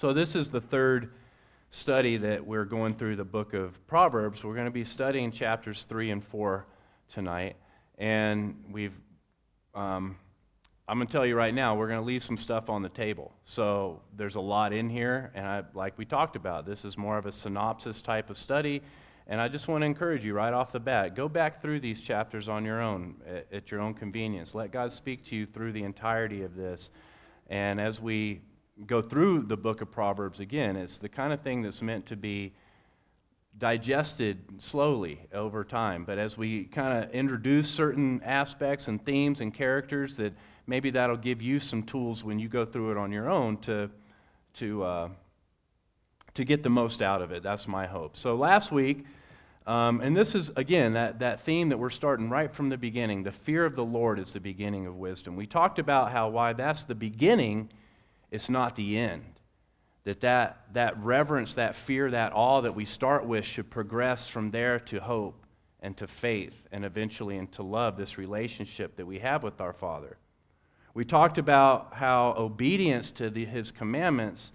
So, this is the third study that we're going through the book of Proverbs. We're going to be studying chapters 3 and 4 tonight. And we've, um, I'm going to tell you right now, we're going to leave some stuff on the table. So, there's a lot in here. And I, like we talked about, this is more of a synopsis type of study. And I just want to encourage you right off the bat go back through these chapters on your own, at, at your own convenience. Let God speak to you through the entirety of this. And as we go through the book of Proverbs again. It's the kind of thing that's meant to be digested slowly over time. But as we kind of introduce certain aspects and themes and characters, that maybe that'll give you some tools when you go through it on your own to, to, uh, to get the most out of it. That's my hope. So last week, um, and this is, again, that, that theme that we're starting right from the beginning. The fear of the Lord is the beginning of wisdom. We talked about how why that's the beginning it's not the end. That, that that reverence, that fear, that awe that we start with should progress from there to hope and to faith and eventually into love, this relationship that we have with our Father. We talked about how obedience to the, His commandments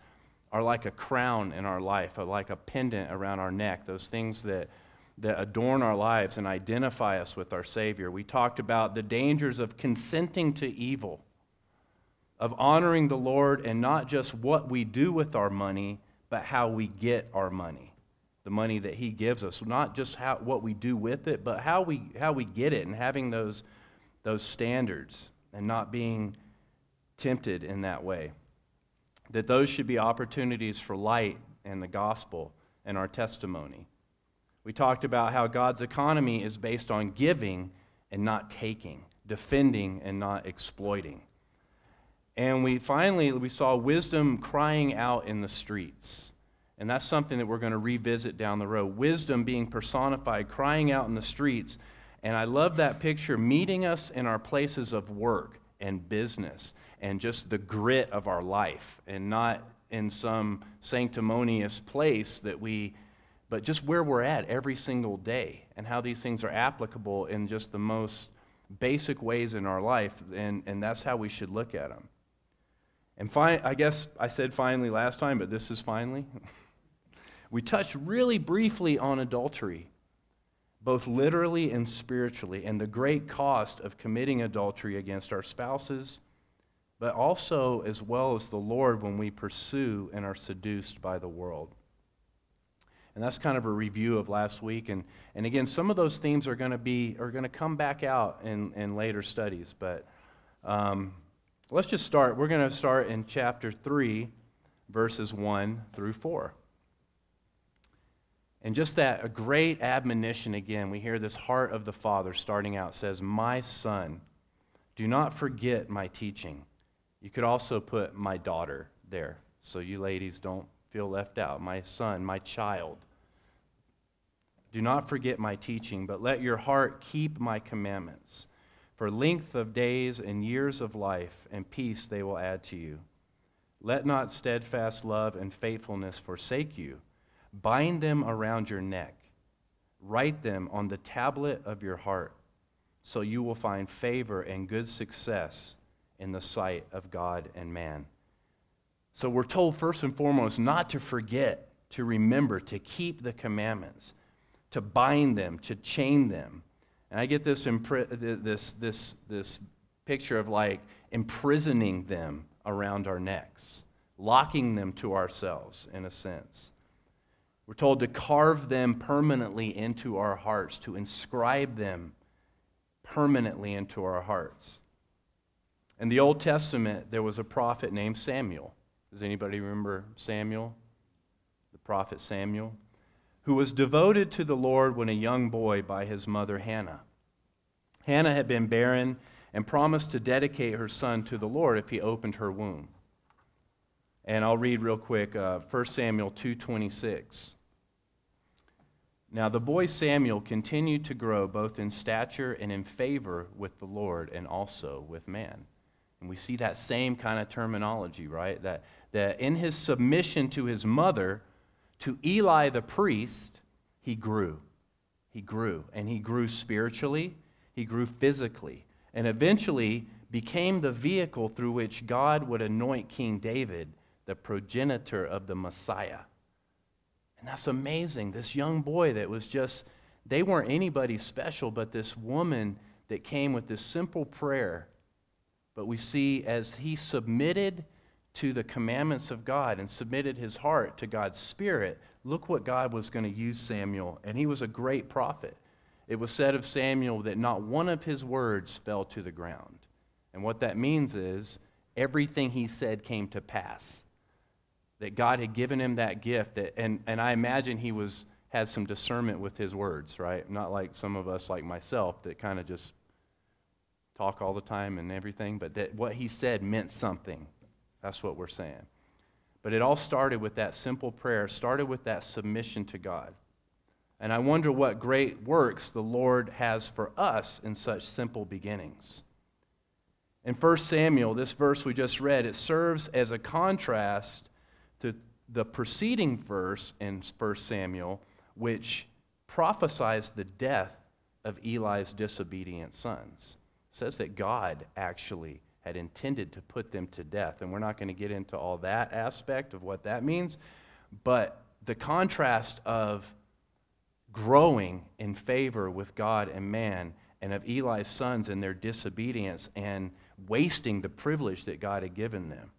are like a crown in our life, or like a pendant around our neck, those things that, that adorn our lives and identify us with our Savior. We talked about the dangers of consenting to evil of honoring the Lord and not just what we do with our money, but how we get our money. The money that He gives us. Not just how, what we do with it, but how we, how we get it and having those, those standards and not being tempted in that way. That those should be opportunities for light and the gospel and our testimony. We talked about how God's economy is based on giving and not taking, defending and not exploiting. And we finally we saw wisdom crying out in the streets. And that's something that we're going to revisit down the road. Wisdom being personified, crying out in the streets. And I love that picture, meeting us in our places of work and business and just the grit of our life and not in some sanctimonious place that we, but just where we're at every single day and how these things are applicable in just the most basic ways in our life. And, and that's how we should look at them. And fi- I guess I said finally last time, but this is finally. we touched really briefly on adultery, both literally and spiritually, and the great cost of committing adultery against our spouses, but also as well as the Lord when we pursue and are seduced by the world. And that's kind of a review of last week. And, and again, some of those themes are going to be are going to come back out in, in later studies, but um, Let's just start. We're going to start in chapter 3, verses 1 through 4. And just that, a great admonition again. We hear this heart of the Father starting out says, My son, do not forget my teaching. You could also put my daughter there, so you ladies don't feel left out. My son, my child. Do not forget my teaching, but let your heart keep my commandments. For length of days and years of life and peace they will add to you. Let not steadfast love and faithfulness forsake you. Bind them around your neck. Write them on the tablet of your heart, so you will find favor and good success in the sight of God and man. So we're told, first and foremost, not to forget, to remember, to keep the commandments, to bind them, to chain them and I get this, impri- this, this, this picture of like imprisoning them around our necks, locking them to ourselves in a sense. We're told to carve them permanently into our hearts, to inscribe them permanently into our hearts. In the Old Testament, there was a prophet named Samuel. Does anybody remember Samuel? The prophet Samuel? who was devoted to the Lord when a young boy by his mother Hannah. Hannah had been barren and promised to dedicate her son to the Lord if he opened her womb. And I'll read real quick uh, 1 Samuel 2:26. Now the boy Samuel continued to grow both in stature and in favor with the Lord and also with man. And we see that same kind of terminology, right? That, that in his submission to his mother, to Eli the priest, he grew. He grew. And he grew spiritually, he grew physically, and eventually became the vehicle through which God would anoint King David the progenitor of the Messiah. And that's amazing. This young boy that was just, they weren't anybody special, but this woman that came with this simple prayer. But we see as he submitted to the commandments of God and submitted his heart to God's Spirit, look what God was going to use Samuel. And he was a great prophet. It was said of Samuel that not one of his words fell to the ground. And what that means is everything he said came to pass. That God had given him that gift, that, and, and I imagine he was has some discernment with his words, right? Not like some of us, like myself, that kind of just talk all the time and everything, but that what he said meant something. That's what we're saying. But it all started with that simple prayer, started with that submission to God. And I wonder what great works the Lord has for us in such simple beginnings. In 1 Samuel, this verse we just read, it serves as a contrast to the preceding verse in 1 Samuel, which prophesies the death of Eli's disobedient sons. It says that God actually had intended to put them to death. And we're not going to get into all that aspect of what that means. But the contrast of growing in favor with God and man, and of Eli's sons and their disobedience and wasting the privilege that God had given them.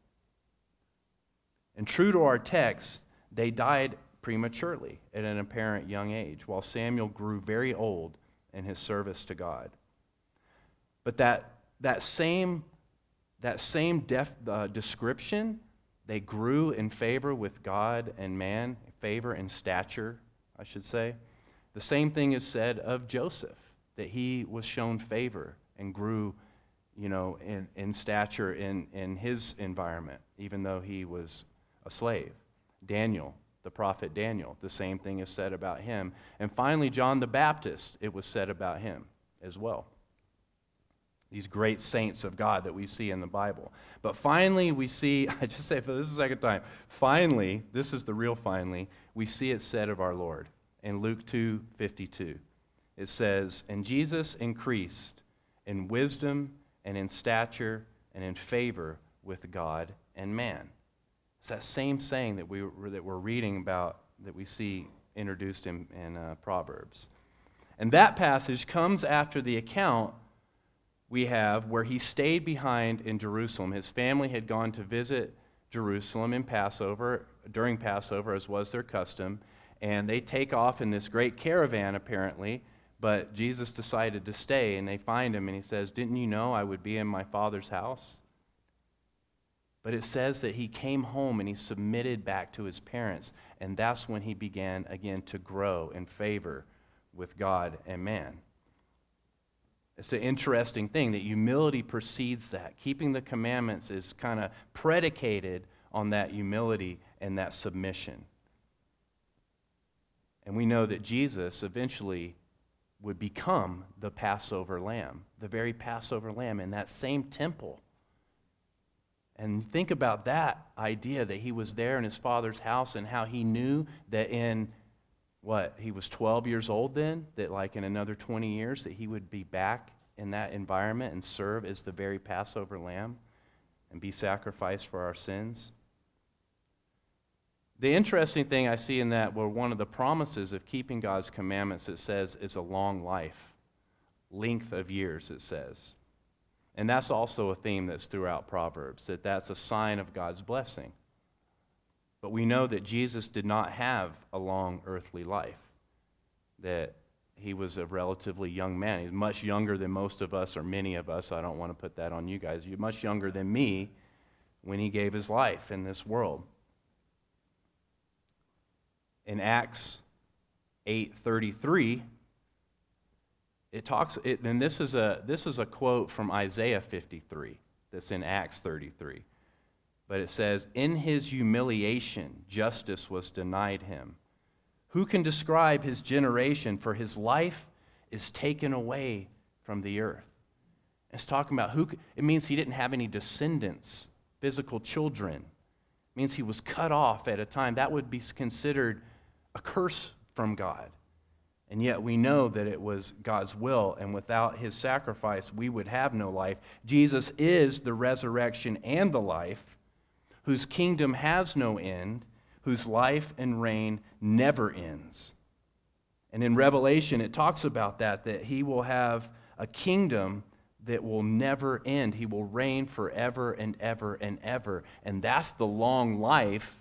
And true to our text, they died prematurely at an apparent young age, while Samuel grew very old in his service to God. But that, that same that same def, uh, description, they grew in favor with God and man, favor and stature, I should say. The same thing is said of Joseph, that he was shown favor and grew, you know, in, in stature in, in his environment, even though he was a slave. Daniel, the prophet Daniel, the same thing is said about him. And finally, John the Baptist, it was said about him as well these great saints of God that we see in the Bible. But finally, we see, I just say for this is the second time, finally, this is the real finally, we see it said of our Lord in Luke 2 52. It says, And Jesus increased in wisdom and in stature and in favor with God and man. It's that same saying that, we, that we're reading about that we see introduced in, in uh, Proverbs. And that passage comes after the account we have where he stayed behind in Jerusalem. His family had gone to visit Jerusalem in Passover, during Passover, as was their custom, and they take off in this great caravan, apparently. But Jesus decided to stay, and they find him, and he says, Didn't you know I would be in my father's house? But it says that he came home and he submitted back to his parents, and that's when he began again to grow in favor with God and man. It's an interesting thing that humility precedes that. Keeping the commandments is kind of predicated on that humility and that submission. And we know that Jesus eventually would become the Passover lamb, the very Passover lamb in that same temple. And think about that idea that he was there in his father's house and how he knew that in what he was 12 years old then that like in another 20 years that he would be back in that environment and serve as the very passover lamb and be sacrificed for our sins the interesting thing i see in that were one of the promises of keeping god's commandments it says is a long life length of years it says and that's also a theme that's throughout proverbs that that's a sign of god's blessing but we know that Jesus did not have a long earthly life, that he was a relatively young man. He's much younger than most of us, or many of us. I don't want to put that on you guys. You're much younger than me when he gave his life in this world. In Acts 8:33, it talks, it, and this is, a, this is a quote from Isaiah 53 that's in Acts 33. But it says, In his humiliation, justice was denied him. Who can describe his generation? For his life is taken away from the earth. It's talking about who, it means he didn't have any descendants, physical children. It means he was cut off at a time. That would be considered a curse from God. And yet we know that it was God's will, and without his sacrifice, we would have no life. Jesus is the resurrection and the life whose kingdom has no end, whose life and reign never ends. And in Revelation, it talks about that, that he will have a kingdom that will never end. He will reign forever and ever and ever. And that's the long life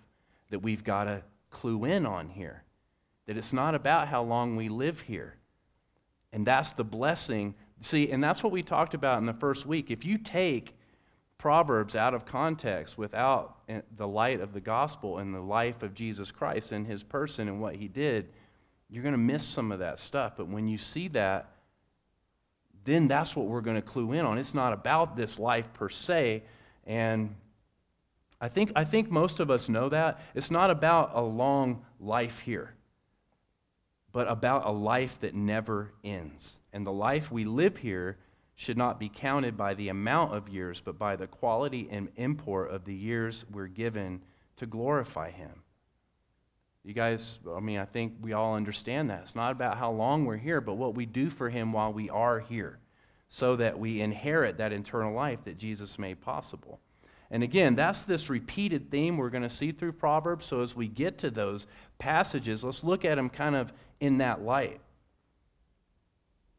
that we've got to clue in on here. That it's not about how long we live here. And that's the blessing. See, and that's what we talked about in the first week. If you take Proverbs out of context without eh, the light of the gospel and the life of Jesus Christ and his person and what he did, you're going to miss some of that stuff. But when you see that, then that's what we're going to clue in on. It's not about this life per se. And I think, I think most of us know that. It's not about a long life here, but about a life that never ends. And the life we live here should not be counted by the amount of years, but by the quality and import of the years we're given to glorify Him. You guys, I mean, I think we all understand that. It's not about how long we're here, but what we do for Him while we are here, so that we inherit that eternal life that Jesus made possible. And again, that's this repeated theme we're going to see through Proverbs. So as we get to those passages, let's look at them kind of in that light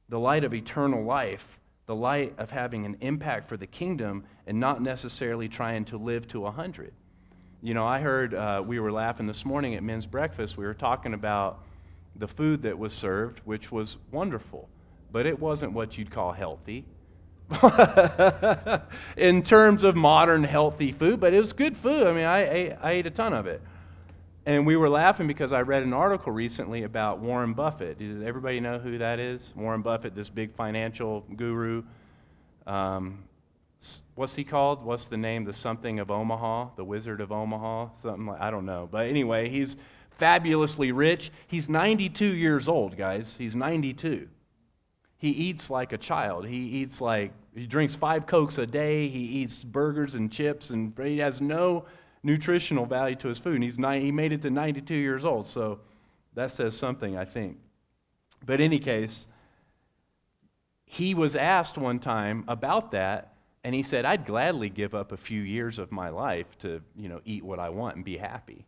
the light of eternal life, the light of having an impact for the kingdom, and not necessarily trying to live to a 100. You know, I heard uh, we were laughing this morning at men's breakfast. We were talking about the food that was served, which was wonderful, but it wasn't what you'd call healthy in terms of modern healthy food, but it was good food. I mean, I ate, I ate a ton of it. And we were laughing because I read an article recently about Warren Buffett. Does everybody know who that is? Warren Buffett, this big financial guru. Um, what's he called? What's the name? The something of Omaha, the Wizard of Omaha, something like I don't know. But anyway, he's fabulously rich. He's 92 years old, guys. He's 92. He eats like a child. He eats like he drinks five cokes a day. He eats burgers and chips, and he has no nutritional value to his food. And he's he made it to 92 years old, so that says something, I think. But in any case, he was asked one time about that and he said, I'd gladly give up a few years of my life to, you know, eat what I want and be happy.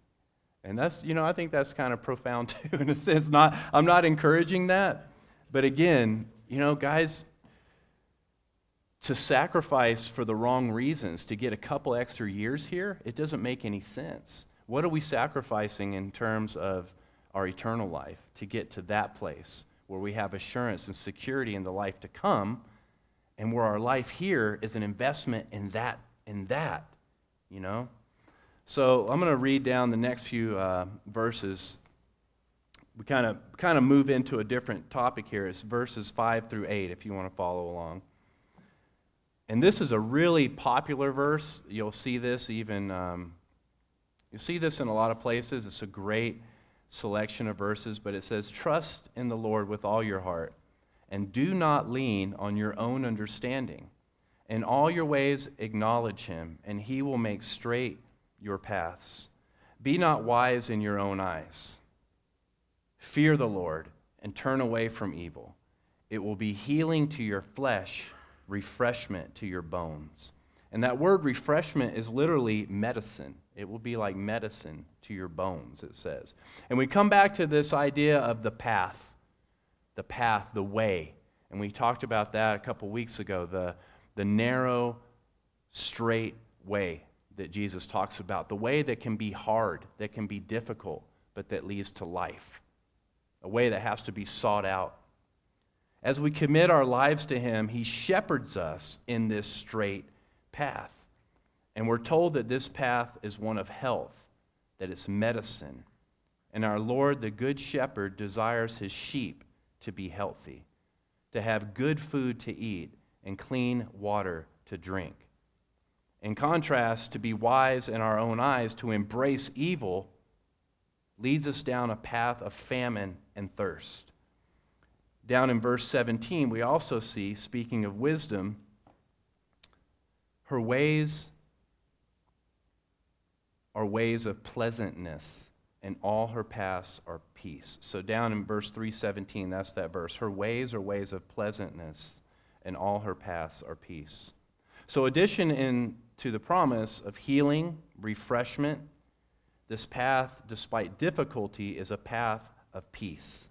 And that's, you know, I think that's kind of profound too, in a sense. Not, I'm not encouraging that. But again, you know, guys, to sacrifice for the wrong reasons, to get a couple extra years here, it doesn't make any sense. What are we sacrificing in terms of our eternal life to get to that place where we have assurance and security in the life to come? and where our life here is an investment in that in that you know so i'm going to read down the next few uh, verses we kind of kind of move into a different topic here it's verses 5 through 8 if you want to follow along and this is a really popular verse you'll see this even um, you see this in a lot of places it's a great selection of verses but it says trust in the lord with all your heart and do not lean on your own understanding. In all your ways, acknowledge him, and he will make straight your paths. Be not wise in your own eyes. Fear the Lord and turn away from evil. It will be healing to your flesh, refreshment to your bones. And that word refreshment is literally medicine. It will be like medicine to your bones, it says. And we come back to this idea of the path the path, the way. And we talked about that a couple weeks ago the, the narrow, straight way that Jesus talks about, the way that can be hard, that can be difficult, but that leads to life, a way that has to be sought out. As we commit our lives to Him, He shepherds us in this straight path. And we're told that this path is one of health, that it's medicine. And our Lord, the Good Shepherd, desires His sheep to be healthy, to have good food to eat, and clean water to drink. In contrast, to be wise in our own eyes, to embrace evil, leads us down a path of famine and thirst. Down in verse 17, we also see, speaking of wisdom, her ways are ways of pleasantness and all her paths are peace. So down in verse 317, that's that verse. Her ways are ways of pleasantness, and all her paths are peace. So addition in to the promise of healing, refreshment. This path, despite difficulty, is a path of peace.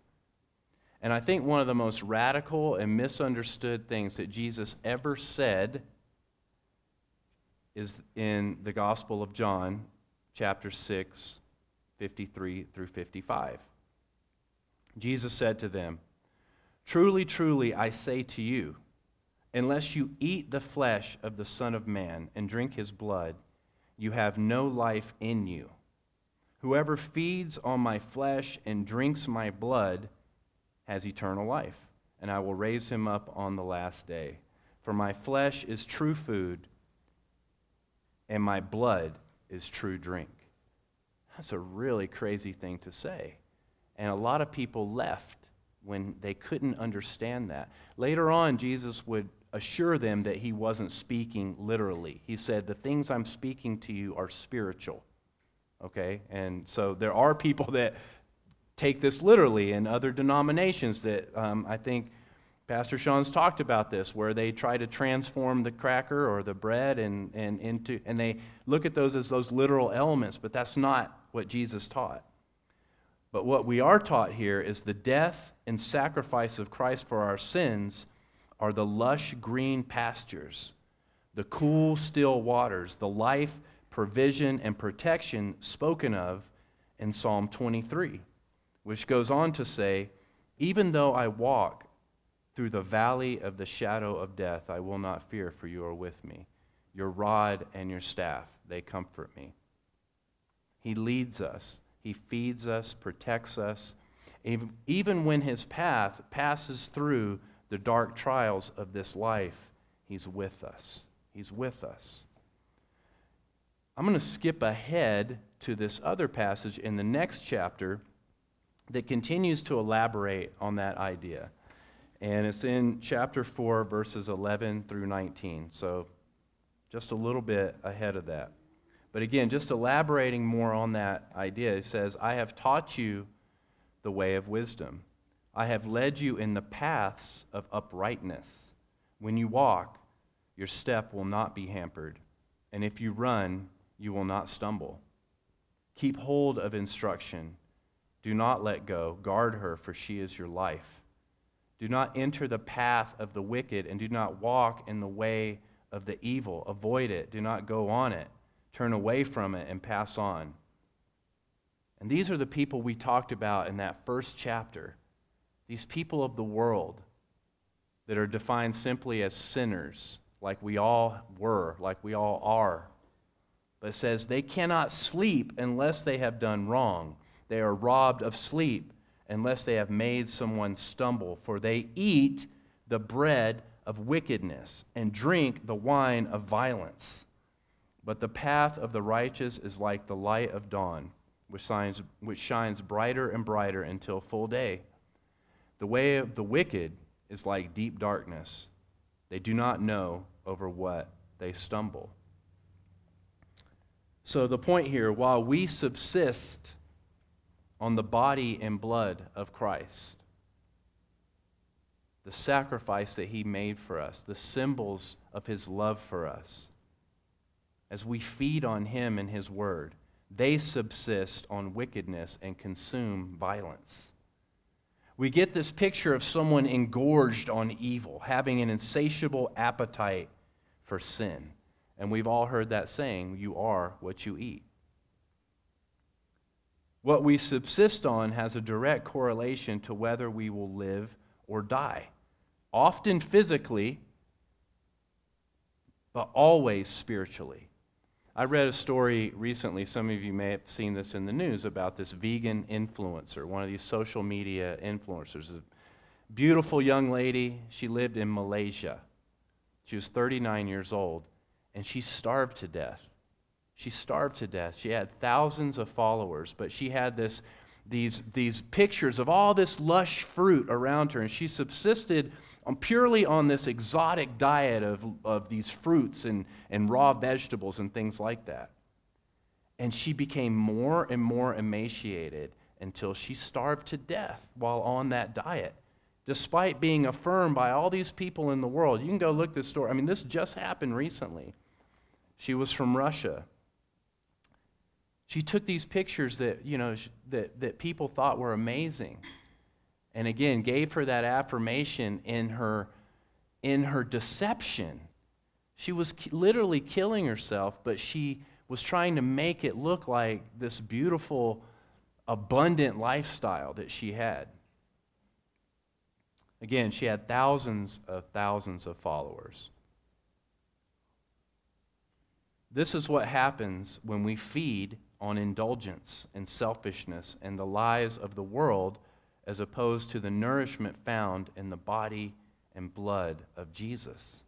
And I think one of the most radical and misunderstood things that Jesus ever said is in the Gospel of John, chapter 6, 53 through 55. Jesus said to them, Truly, truly, I say to you, unless you eat the flesh of the Son of Man and drink his blood, you have no life in you. Whoever feeds on my flesh and drinks my blood has eternal life, and I will raise him up on the last day. For my flesh is true food and my blood is true drink. That's a really crazy thing to say. And a lot of people left when they couldn't understand that. Later on, Jesus would assure them that he wasn't speaking literally. He said, The things I'm speaking to you are spiritual. Okay? And so there are people that take this literally, and other denominations that um, I think Pastor Sean's talked about this, where they try to transform the cracker or the bread and, and into, and they look at those as those literal elements, but that's not what Jesus taught. But what we are taught here is the death and sacrifice of Christ for our sins are the lush green pastures, the cool, still waters, the life, provision, and protection spoken of in Psalm 23, which goes on to say, Even though I walk through the valley of the shadow of death, I will not fear, for you are with me. Your rod and your staff, they comfort me. He leads us, He feeds us, protects us. Even when His path passes through the dark trials of this life, He's with us. He's with us. I'm going to skip ahead to this other passage in the next chapter that continues to elaborate on that idea and it's in chapter 4, verses 11 through 19. So just a little bit ahead of that. But again, just elaborating more on that idea, it says, I have taught you the way of wisdom. I have led you in the paths of uprightness. When you walk, your step will not be hampered, and if you run, you will not stumble. Keep hold of instruction. Do not let go. Guard her, for she is your life. Do not enter the path of the wicked, and do not walk in the way of the evil. Avoid it. Do not go on it. Turn away from it and pass on. And these are the people we talked about in that first chapter. These people of the world that are defined simply as sinners, like we all were, like we all are. But it says they cannot sleep unless they have done wrong. They are robbed of sleep unless they have made someone stumble, for they eat the bread of wickedness and drink the wine of violence. But the path of the righteous is like the light of dawn, which shines, which shines brighter and brighter until full day. The way of the wicked is like deep darkness. They do not know over what they stumble. So, the point here while we subsist on the body and blood of Christ. The sacrifice that he made for us, the symbols of his love for us. As we feed on him and his word, they subsist on wickedness and consume violence. We get this picture of someone engorged on evil, having an insatiable appetite for sin. And we've all heard that saying, you are what you eat. What we subsist on has a direct correlation to whether we will live or die, often physically, but always spiritually. I read a story recently, some of you may have seen this in the news, about this vegan influencer, one of these social media influencers. A beautiful young lady. She lived in Malaysia. She was 39 years old, and she starved to death. She starved to death. She had thousands of followers, but she had this, these, these pictures of all this lush fruit around her, and she subsisted on, purely on this exotic diet of, of these fruits and, and raw vegetables and things like that. And she became more and more emaciated until she starved to death while on that diet, despite being affirmed by all these people in the world. You can go look this story. I mean, this just happened recently She was from Russia. She took these pictures that, you know, that, that people thought were amazing. And again, gave her that affirmation in her, in her deception. She was literally killing herself, but she was trying to make it look like this beautiful, abundant lifestyle that she had. Again, she had thousands of thousands of followers. This is what happens when we feed on indulgence and selfishness and the lies of the world as opposed to the nourishment found in the body and blood of Jesus.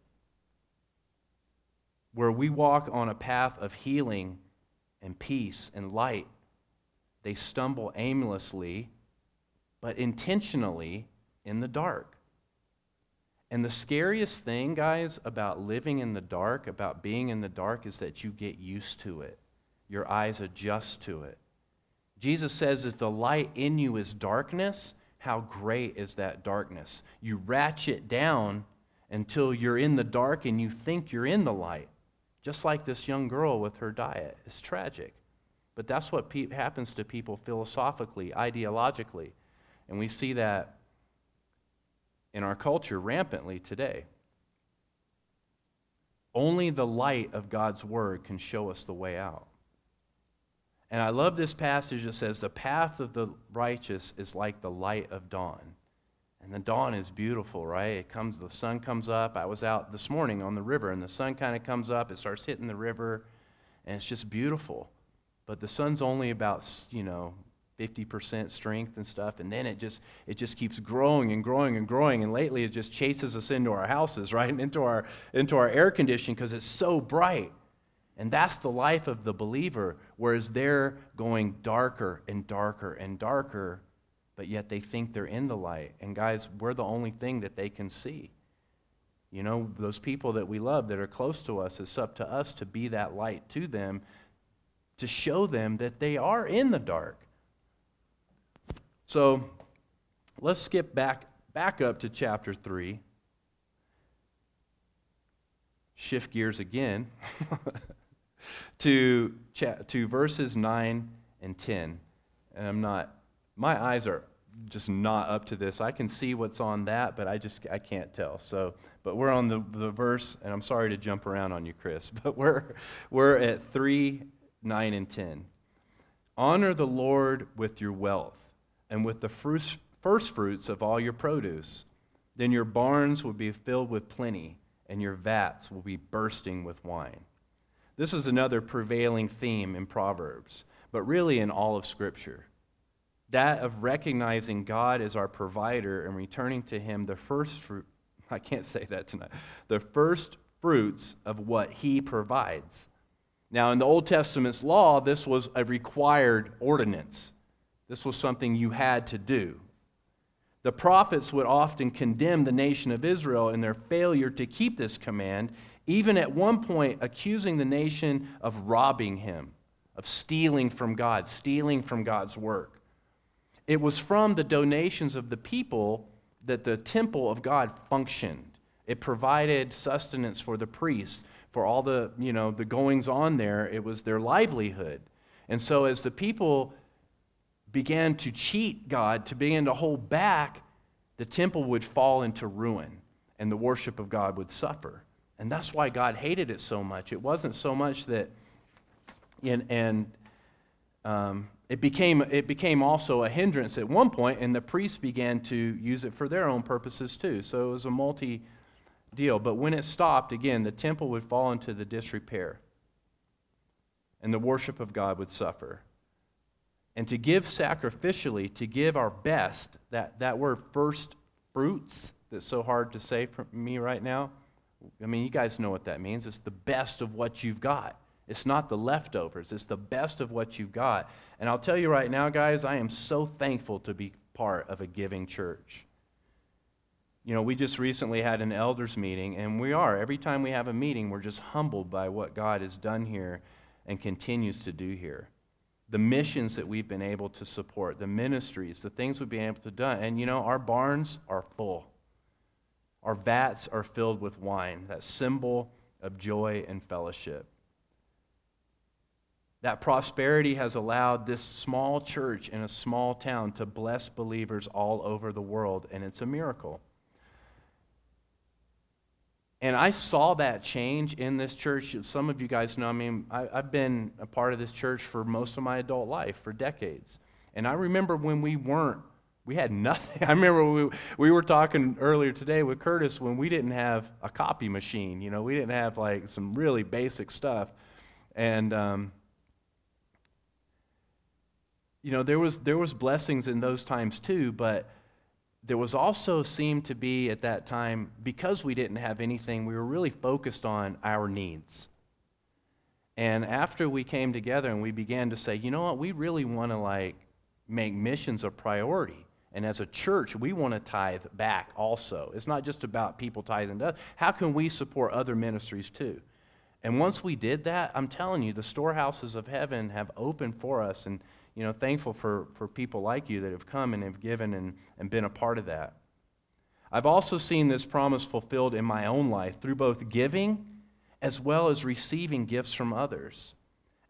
Where we walk on a path of healing and peace and light, they stumble aimlessly, but intentionally in the dark. And the scariest thing, guys, about living in the dark, about being in the dark, is that you get used to it. Your eyes adjust to it. Jesus says that the light in you is darkness. How great is that darkness? You ratchet down until you're in the dark and you think you're in the light. Just like this young girl with her diet. It's tragic. But that's what pe- happens to people philosophically, ideologically. And we see that in our culture rampantly today. Only the light of God's word can show us the way out. And I love this passage that says, The path of the righteous is like the light of dawn. And the dawn is beautiful, right? It comes, the sun comes up. I was out this morning on the river, and the sun kind of comes up. It starts hitting the river, and it's just beautiful. But the sun's only about, you know, 50% strength and stuff and then it just it just keeps growing and growing and growing and lately it just chases us into our houses right and into our into our air conditioning because it's so bright and that's the life of the believer whereas they're going darker and darker and darker but yet they think they're in the light. And guys we're the only thing that they can see. You know those people that we love that are close to us it's up to us to be that light to them to show them that they are in the dark. So let's skip back, back up to chapter 3. Shift gears again to, to verses 9 and 10. And I'm not, my eyes are just not up to this. I can see what's on that, but I just I can't tell. So, but we're on the, the verse, and I'm sorry to jump around on you, Chris, but we're we're at three, nine, and ten. Honor the Lord with your wealth and with the first fruits of all your produce. Then your barns will be filled with plenty, and your vats will be bursting with wine. This is another prevailing theme in Proverbs, but really in all of Scripture. That of recognizing God as our provider and returning to Him the first fruit. I can't say that tonight. The first fruits of what He provides. Now, in the Old Testament's law, this was a required ordinance. This was something you had to do. The prophets would often condemn the nation of Israel in their failure to keep this command, even at one point accusing the nation of robbing him, of stealing from God, stealing from God's work. It was from the donations of the people that the temple of God functioned. It provided sustenance for the priests, for all the, you know, the goings on there. It was their livelihood. And so as the people began to cheat God, to begin to hold back, the temple would fall into ruin and the worship of God would suffer. And that's why God hated it so much. It wasn't so much that, in, and um, it, became, it became also a hindrance at one point, and the priests began to use it for their own purposes too. So it was a multi deal. But when it stopped, again, the temple would fall into the disrepair, and the worship of God would suffer and to give sacrificially, to give our best, that, that word first fruits that's so hard to say for me right now. I mean, you guys know what that means. It's the best of what you've got. It's not the leftovers, it's the best of what you've got. And I'll tell you right now, guys, I am so thankful to be part of a giving church. You know, we just recently had an elders meeting, and we are. Every time we have a meeting, we're just humbled by what God has done here and continues to do here the missions that we've been able to support, the ministries, the things we've been able to do. And you know, our barns are full. Our vats are filled with wine, that symbol of joy and fellowship. That prosperity has allowed this small church in a small town to bless believers all over the world, and it's a miracle. And I saw that change in this church. Some of you guys know, I mean, I, have been a part of this church for most of my adult life, for decades. And I remember when we weren't, we had nothing. I remember we, we were talking earlier today with Curtis when we didn't have a copy machine. You know, we didn't have like some really basic stuff. And, um, you know, there was, there was blessings in those times too, but there was also seemed to be at that time, because we didn't have anything, we were really focused on our needs. And after we came together and we began to say, you know what, we really want to like make missions a priority. And as a church, we want to tithe back also. It's not just about people tithing to us. How can we support other ministries too? And once we did that, I'm telling you, the storehouses of heaven have opened for us. And you know, thankful for, for people like you that have come and have given and, and been a part of that. I've also seen this promise fulfilled in my own life through both giving as well as receiving gifts from others.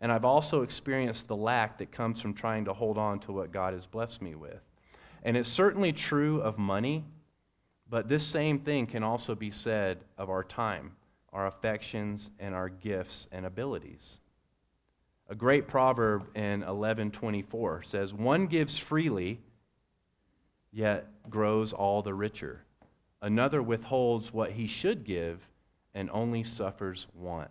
And I've also experienced the lack that comes from trying to hold on to what God has blessed me with. And it's certainly true of money, but this same thing can also be said of our time, our affections, and our gifts and abilities. A great proverb in 1124 says, One gives freely, yet grows all the richer. Another withholds what he should give and only suffers want.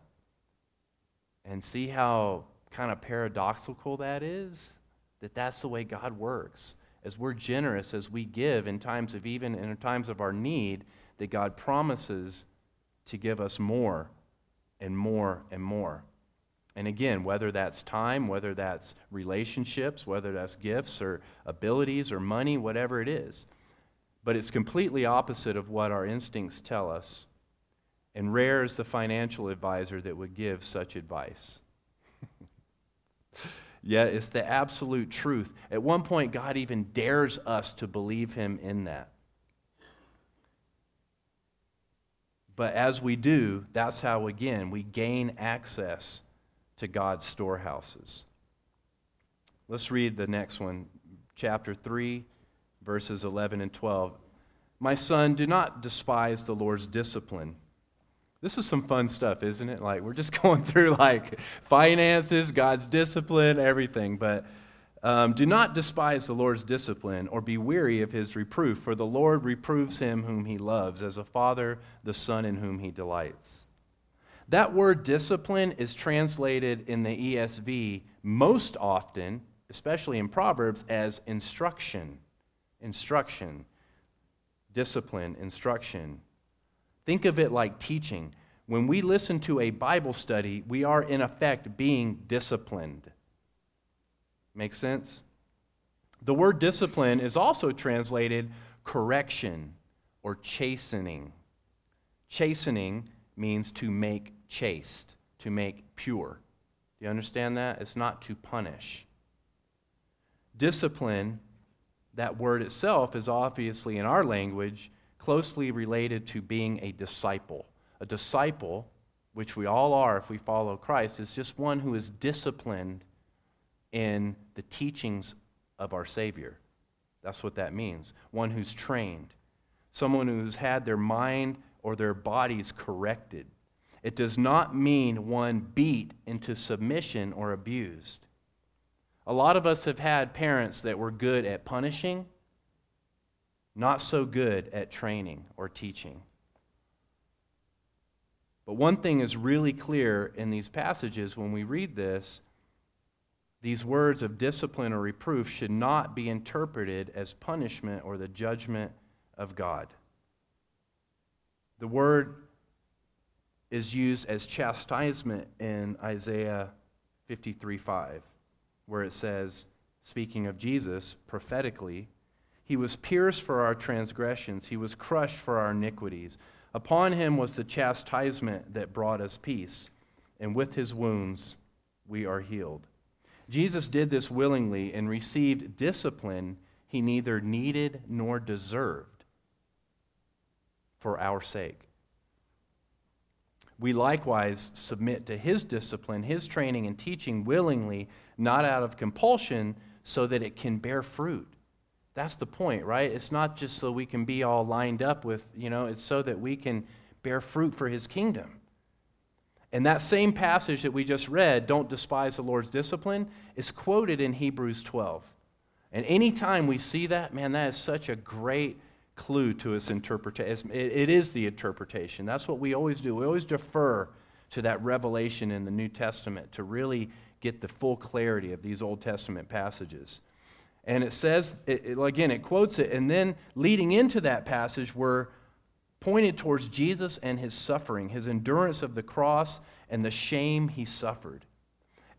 And see how kind of paradoxical that is? That that's the way God works. As we're generous, as we give in times of even in times of our need, that God promises to give us more and more and more. And again, whether that's time, whether that's relationships, whether that's gifts or abilities or money, whatever it is. But it's completely opposite of what our instincts tell us. And rare is the financial advisor that would give such advice. Yet it's the absolute truth. At one point, God even dares us to believe Him in that. But as we do, that's how, again, we gain access to God's storehouses. Let's read the next one, chapter 3, verses 11 and 12. My son, do not despise the Lord's discipline. This is some fun stuff, isn't it? Like, we're just going through like finances, God's discipline, everything. But um, do not despise the Lord's discipline or be weary of his reproof, for the Lord reproves him whom he loves, as a father the son in whom he delights. That word discipline is translated in the ESV most often, especially in Proverbs, as instruction. Instruction. Discipline, instruction. Think of it like teaching. When we listen to a Bible study, we are in effect being disciplined. Make sense? The word discipline is also translated correction or chastening. Chastening means to make chaste, to make pure. Do you understand that? It's not to punish. Discipline, that word itself, is obviously in our language closely related to being a disciple. A disciple, which we all are if we follow Christ, is just one who is disciplined in the teachings of our Savior. That's what that means. One who's trained, someone who's had their mind or their bodies corrected. It does not mean one beat into submission or abused. A lot of us have had parents that were good at punishing, not so good at training or teaching. But one thing is really clear in these passages when we read this these words of discipline or reproof should not be interpreted as punishment or the judgment of God. The word is used as chastisement in Isaiah 53 5, where it says, speaking of Jesus prophetically, He was pierced for our transgressions, He was crushed for our iniquities. Upon Him was the chastisement that brought us peace, and with His wounds we are healed. Jesus did this willingly and received discipline he neither needed nor deserved for our sake. we likewise submit to his discipline, his training and teaching willingly, not out of compulsion, so that it can bear fruit. That's the point, right? It's not just so we can be all lined up with, you know, it's so that we can bear fruit for his kingdom. And that same passage that we just read, don't despise the Lord's discipline, is quoted in Hebrews 12. And anytime we see that, man, that is such a great clue to its interpretation. It is the interpretation. That's what we always do. We always defer to that revelation in the New Testament to really get the full clarity of these Old Testament passages. And it says, it, it, again, it quotes it, and then leading into that passage, we're pointed towards Jesus and his suffering, his endurance of the cross, and the shame he suffered.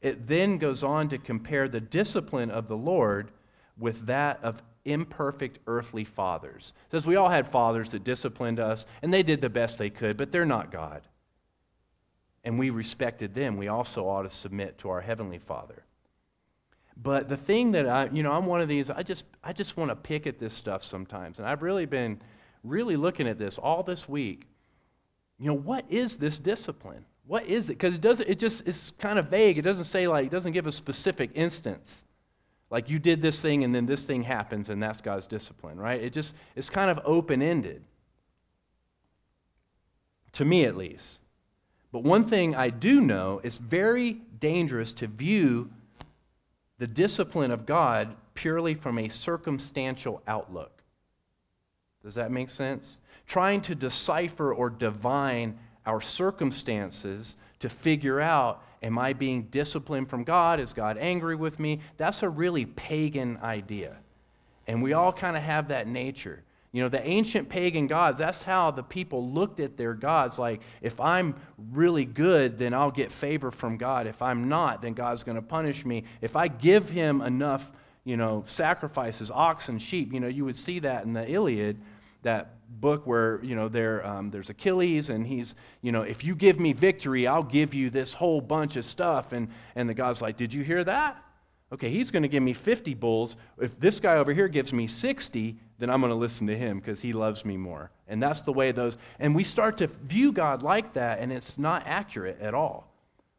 It then goes on to compare the discipline of the Lord with that of imperfect earthly fathers. It says we all had fathers that disciplined us, and they did the best they could, but they're not God. And we respected them. We also ought to submit to our heavenly Father. But the thing that I, you know, I'm one of these, I just, I just want to pick at this stuff sometimes. And I've really been really looking at this all this week. You know, what is this discipline? What is it? Because it doesn't, it just, it's kind of vague. It doesn't say, like, it doesn't give a specific instance. Like you did this thing and then this thing happens and that's God's discipline, right? It just, it's kind of open ended. To me, at least. But one thing I do know is very dangerous to view the discipline of God purely from a circumstantial outlook. Does that make sense? Trying to decipher or divine our circumstances to figure out am I being disciplined from God? Is God angry with me? That's a really pagan idea. And we all kind of have that nature. You know, the ancient pagan gods, that's how the people looked at their gods. Like, if I'm really good, then I'll get favor from God. If I'm not, then God's going to punish me. If I give him enough, you know, sacrifices, oxen, sheep, you know, you would see that in the Iliad, that book where, you know, there, um, there's Achilles, and he's, you know, if you give me victory, I'll give you this whole bunch of stuff. And, and the God's like, Did you hear that? Okay, he's going to give me 50 bulls. If this guy over here gives me 60, then I'm going to listen to him because he loves me more. And that's the way those, and we start to view God like that, and it's not accurate at all.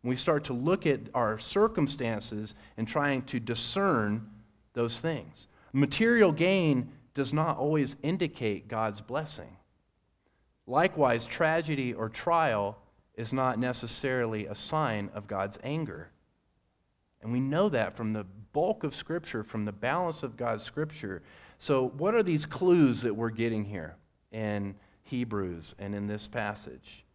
We start to look at our circumstances and trying to discern those things. Material gain does not always indicate God's blessing. Likewise, tragedy or trial is not necessarily a sign of God's anger. And we know that from the bulk of Scripture, from the balance of God's Scripture, so, what are these clues that we're getting here in Hebrews and in this passage?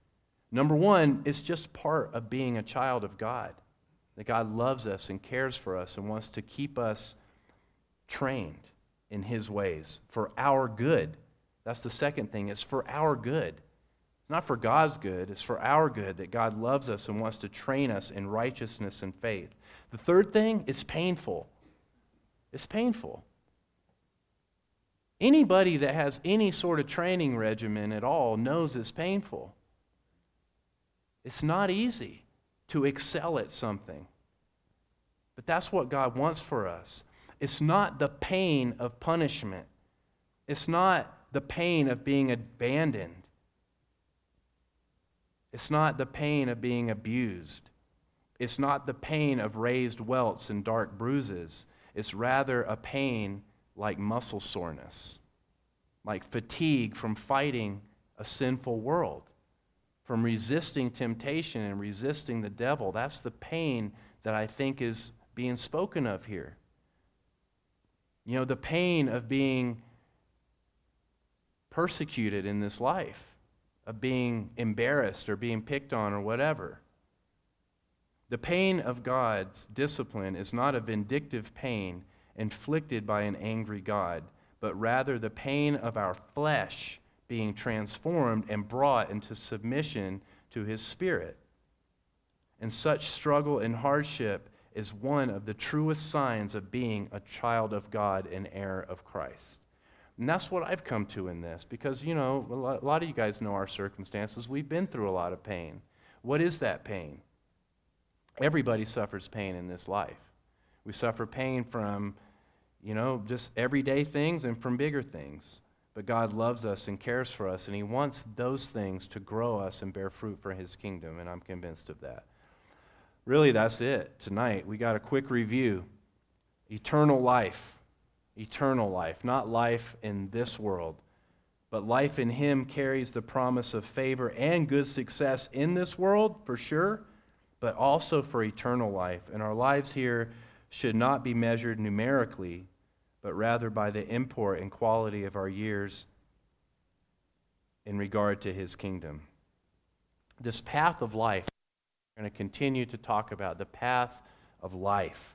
Number one, it's just part of being a child of God. That God loves us and cares for us and wants to keep us trained in His ways for our good. That's the second thing. It's for our good. It's not for God's good, it's for our good that God loves us and wants to train us in righteousness and faith. The third thing is painful. It's painful. Anybody that has any sort of training regimen at all knows it's painful. It's not easy to excel at something. But that's what God wants for us. It's not the pain of punishment, it's not the pain of being abandoned, it's not the pain of being abused, it's not the pain of raised welts and dark bruises. It's rather a pain like muscle soreness, like fatigue from fighting a sinful world, from resisting temptation and resisting the devil. That's the pain that I think is being spoken of here. You know, the pain of being persecuted in this life, of being embarrassed or being picked on or whatever. The pain of God's discipline is not a vindictive pain inflicted by an angry God, but rather the pain of our flesh being transformed and brought into submission to his spirit. And such struggle and hardship is one of the truest signs of being a child of God and heir of Christ. And that's what I've come to in this because, you know, a lot of you guys know our circumstances. We've been through a lot of pain. What is that pain? Everybody suffers pain in this life. We suffer pain from you know, just everyday things and from bigger things. but God loves us and cares for us, and He wants those things to grow us and bear fruit for His kingdom, and I'm convinced of that. Really, that's it tonight. We got a quick review eternal life. Eternal life, not life in this world, but life in Him carries the promise of favor and good success in this world, for sure, but also for eternal life. And our lives here should not be measured numerically but rather by the import and quality of our years in regard to his kingdom. This path of life, we're going to continue to talk about the path of life.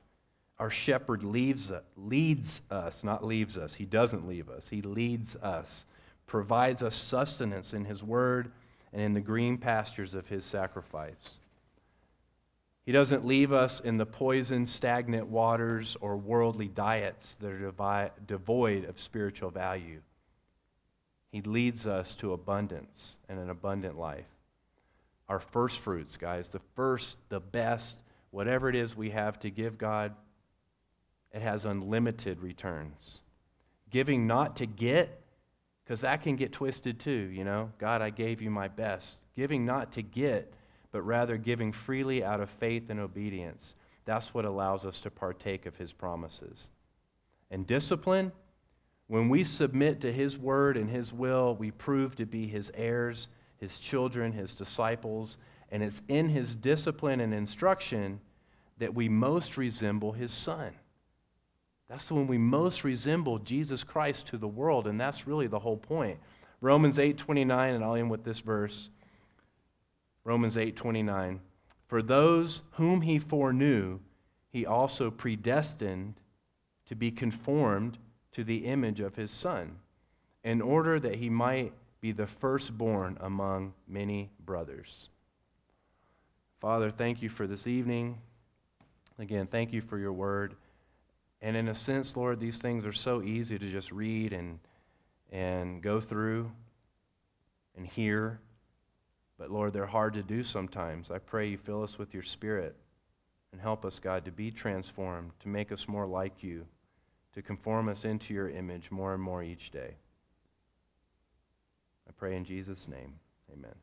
Our shepherd leaves, leads us, not leaves us. He doesn't leave us. He leads us, provides us sustenance in his word and in the green pastures of his sacrifice. He doesn't leave us in the poison, stagnant waters or worldly diets that are devoid of spiritual value. He leads us to abundance and an abundant life. Our first fruits, guys, the first, the best, whatever it is we have to give God, it has unlimited returns. Giving not to get, because that can get twisted too, you know. God, I gave you my best. Giving not to get but rather giving freely out of faith and obedience. That's what allows us to partake of his promises. And discipline, when we submit to his word and his will, we prove to be his heirs, his children, his disciples, and it's in his discipline and instruction that we most resemble his son. That's when we most resemble Jesus Christ to the world, and that's really the whole point. Romans 8:29 and I'll end with this verse. Romans 8:29 For those whom he foreknew he also predestined to be conformed to the image of his son in order that he might be the firstborn among many brothers. Father, thank you for this evening. Again, thank you for your word. And in a sense, Lord, these things are so easy to just read and, and go through and hear. But Lord, they're hard to do sometimes. I pray you fill us with your spirit and help us, God, to be transformed, to make us more like you, to conform us into your image more and more each day. I pray in Jesus' name. Amen.